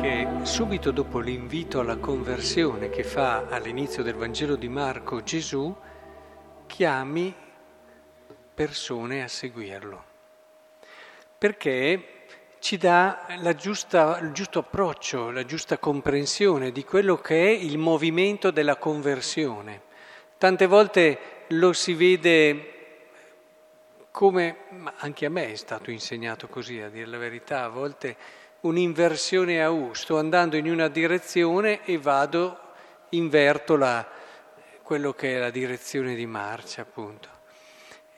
che subito dopo l'invito alla conversione che fa all'inizio del Vangelo di Marco Gesù, chiami persone a seguirlo. Perché ci dà giusta, il giusto approccio, la giusta comprensione di quello che è il movimento della conversione. Tante volte lo si vede come, anche a me è stato insegnato così, a dire la verità, a volte un'inversione a U, sto andando in una direzione e vado, inverto la, quello che è la direzione di marcia, appunto.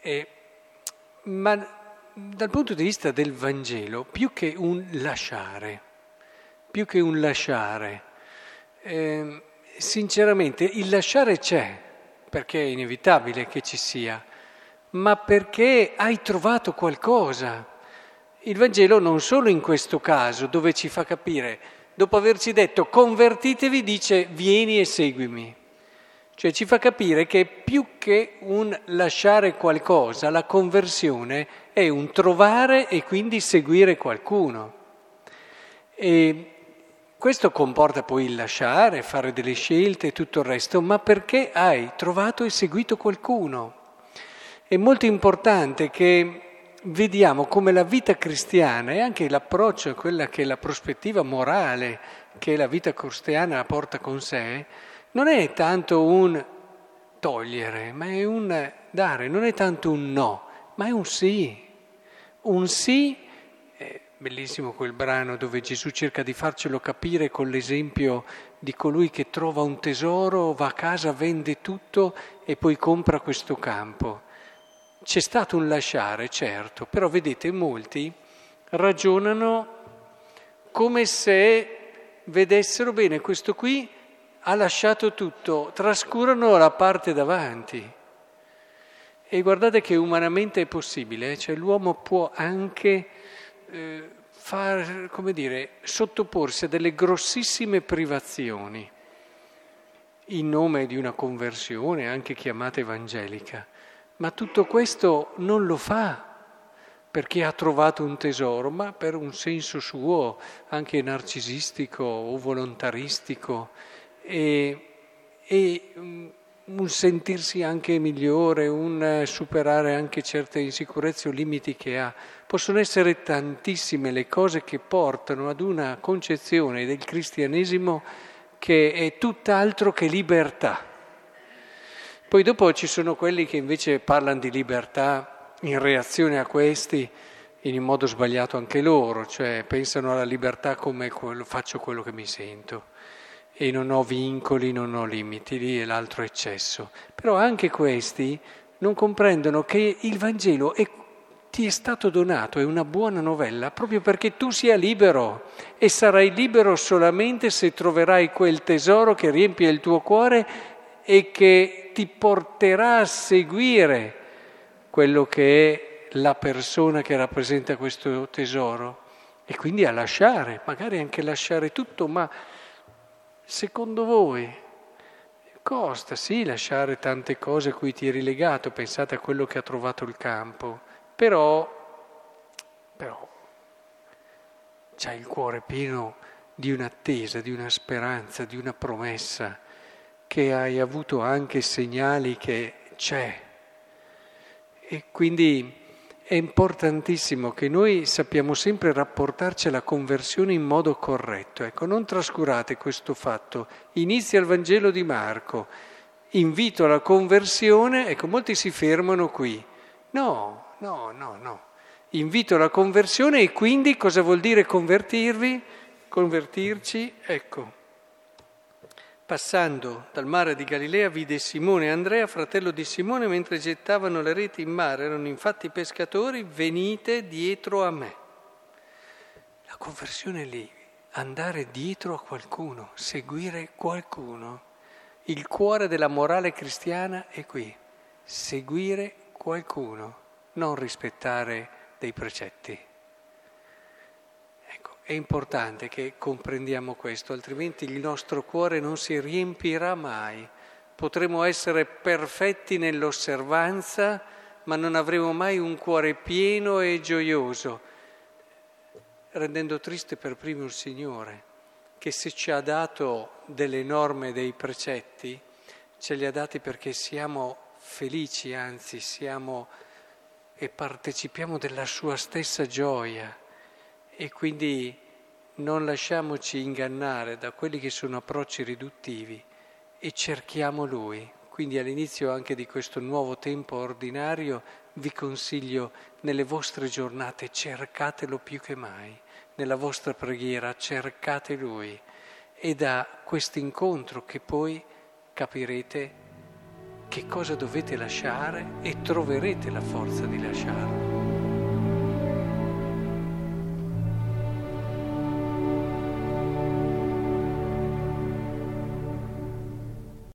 E, ma dal punto di vista del Vangelo, più che un lasciare, più che un lasciare, eh, sinceramente il lasciare c'è, perché è inevitabile che ci sia, ma perché hai trovato qualcosa. Il Vangelo non solo in questo caso, dove ci fa capire, dopo averci detto convertitevi, dice vieni e seguimi. Cioè ci fa capire che più che un lasciare qualcosa, la conversione è un trovare e quindi seguire qualcuno. E questo comporta poi il lasciare, fare delle scelte e tutto il resto, ma perché hai trovato e seguito qualcuno. È molto importante che vediamo come la vita cristiana e anche l'approccio a quella che è la prospettiva morale che la vita cristiana porta con sé, non è tanto un togliere, ma è un dare, non è tanto un no, ma è un sì. Un sì, è bellissimo quel brano dove Gesù cerca di farcelo capire con l'esempio di colui che trova un tesoro, va a casa, vende tutto e poi compra questo campo. C'è stato un lasciare, certo, però vedete, molti ragionano come se vedessero bene questo qui ha lasciato tutto, trascurano la parte davanti. E guardate che umanamente è possibile, cioè l'uomo può anche eh, far, come dire, sottoporsi a delle grossissime privazioni in nome di una conversione, anche chiamata evangelica. Ma tutto questo non lo fa perché ha trovato un tesoro, ma per un senso suo, anche narcisistico o volontaristico, e, e mm, un sentirsi anche migliore, un superare anche certe insicurezze o limiti che ha. Possono essere tantissime le cose che portano ad una concezione del cristianesimo che è tutt'altro che libertà. Poi dopo ci sono quelli che invece parlano di libertà in reazione a questi in modo sbagliato anche loro, cioè pensano alla libertà come quello, faccio quello che mi sento e non ho vincoli, non ho limiti, lì è l'altro eccesso. Però anche questi non comprendono che il Vangelo è, ti è stato donato, è una buona novella, proprio perché tu sia libero e sarai libero solamente se troverai quel tesoro che riempie il tuo cuore e che ti porterà a seguire quello che è la persona che rappresenta questo tesoro e quindi a lasciare, magari anche lasciare tutto, ma secondo voi costa sì lasciare tante cose a cui ti eri legato, pensate a quello che ha trovato il campo, però, però c'hai il cuore pieno di un'attesa, di una speranza, di una promessa che hai avuto anche segnali che c'è. E quindi è importantissimo che noi sappiamo sempre rapportarci alla conversione in modo corretto. Ecco, non trascurate questo fatto. Inizia il Vangelo di Marco, invito alla conversione, ecco, molti si fermano qui. No, no, no, no. Invito alla conversione e quindi cosa vuol dire convertirvi? Convertirci, ecco Passando dal mare di Galilea vide Simone e Andrea, fratello di Simone, mentre gettavano le reti in mare. Erano infatti pescatori, venite dietro a me. La conversione lì, andare dietro a qualcuno, seguire qualcuno. Il cuore della morale cristiana è qui, seguire qualcuno, non rispettare dei precetti. È importante che comprendiamo questo, altrimenti il nostro cuore non si riempirà mai. Potremo essere perfetti nell'osservanza, ma non avremo mai un cuore pieno e gioioso, rendendo triste per primo il Signore, che se ci ha dato delle norme, dei precetti, ce li ha dati perché siamo felici, anzi siamo e partecipiamo della sua stessa gioia e quindi non lasciamoci ingannare da quelli che sono approcci riduttivi e cerchiamo Lui. Quindi all'inizio anche di questo nuovo tempo ordinario vi consiglio nelle vostre giornate cercatelo più che mai nella vostra preghiera cercate Lui e da questo incontro che poi capirete che cosa dovete lasciare e troverete la forza di lasciarlo.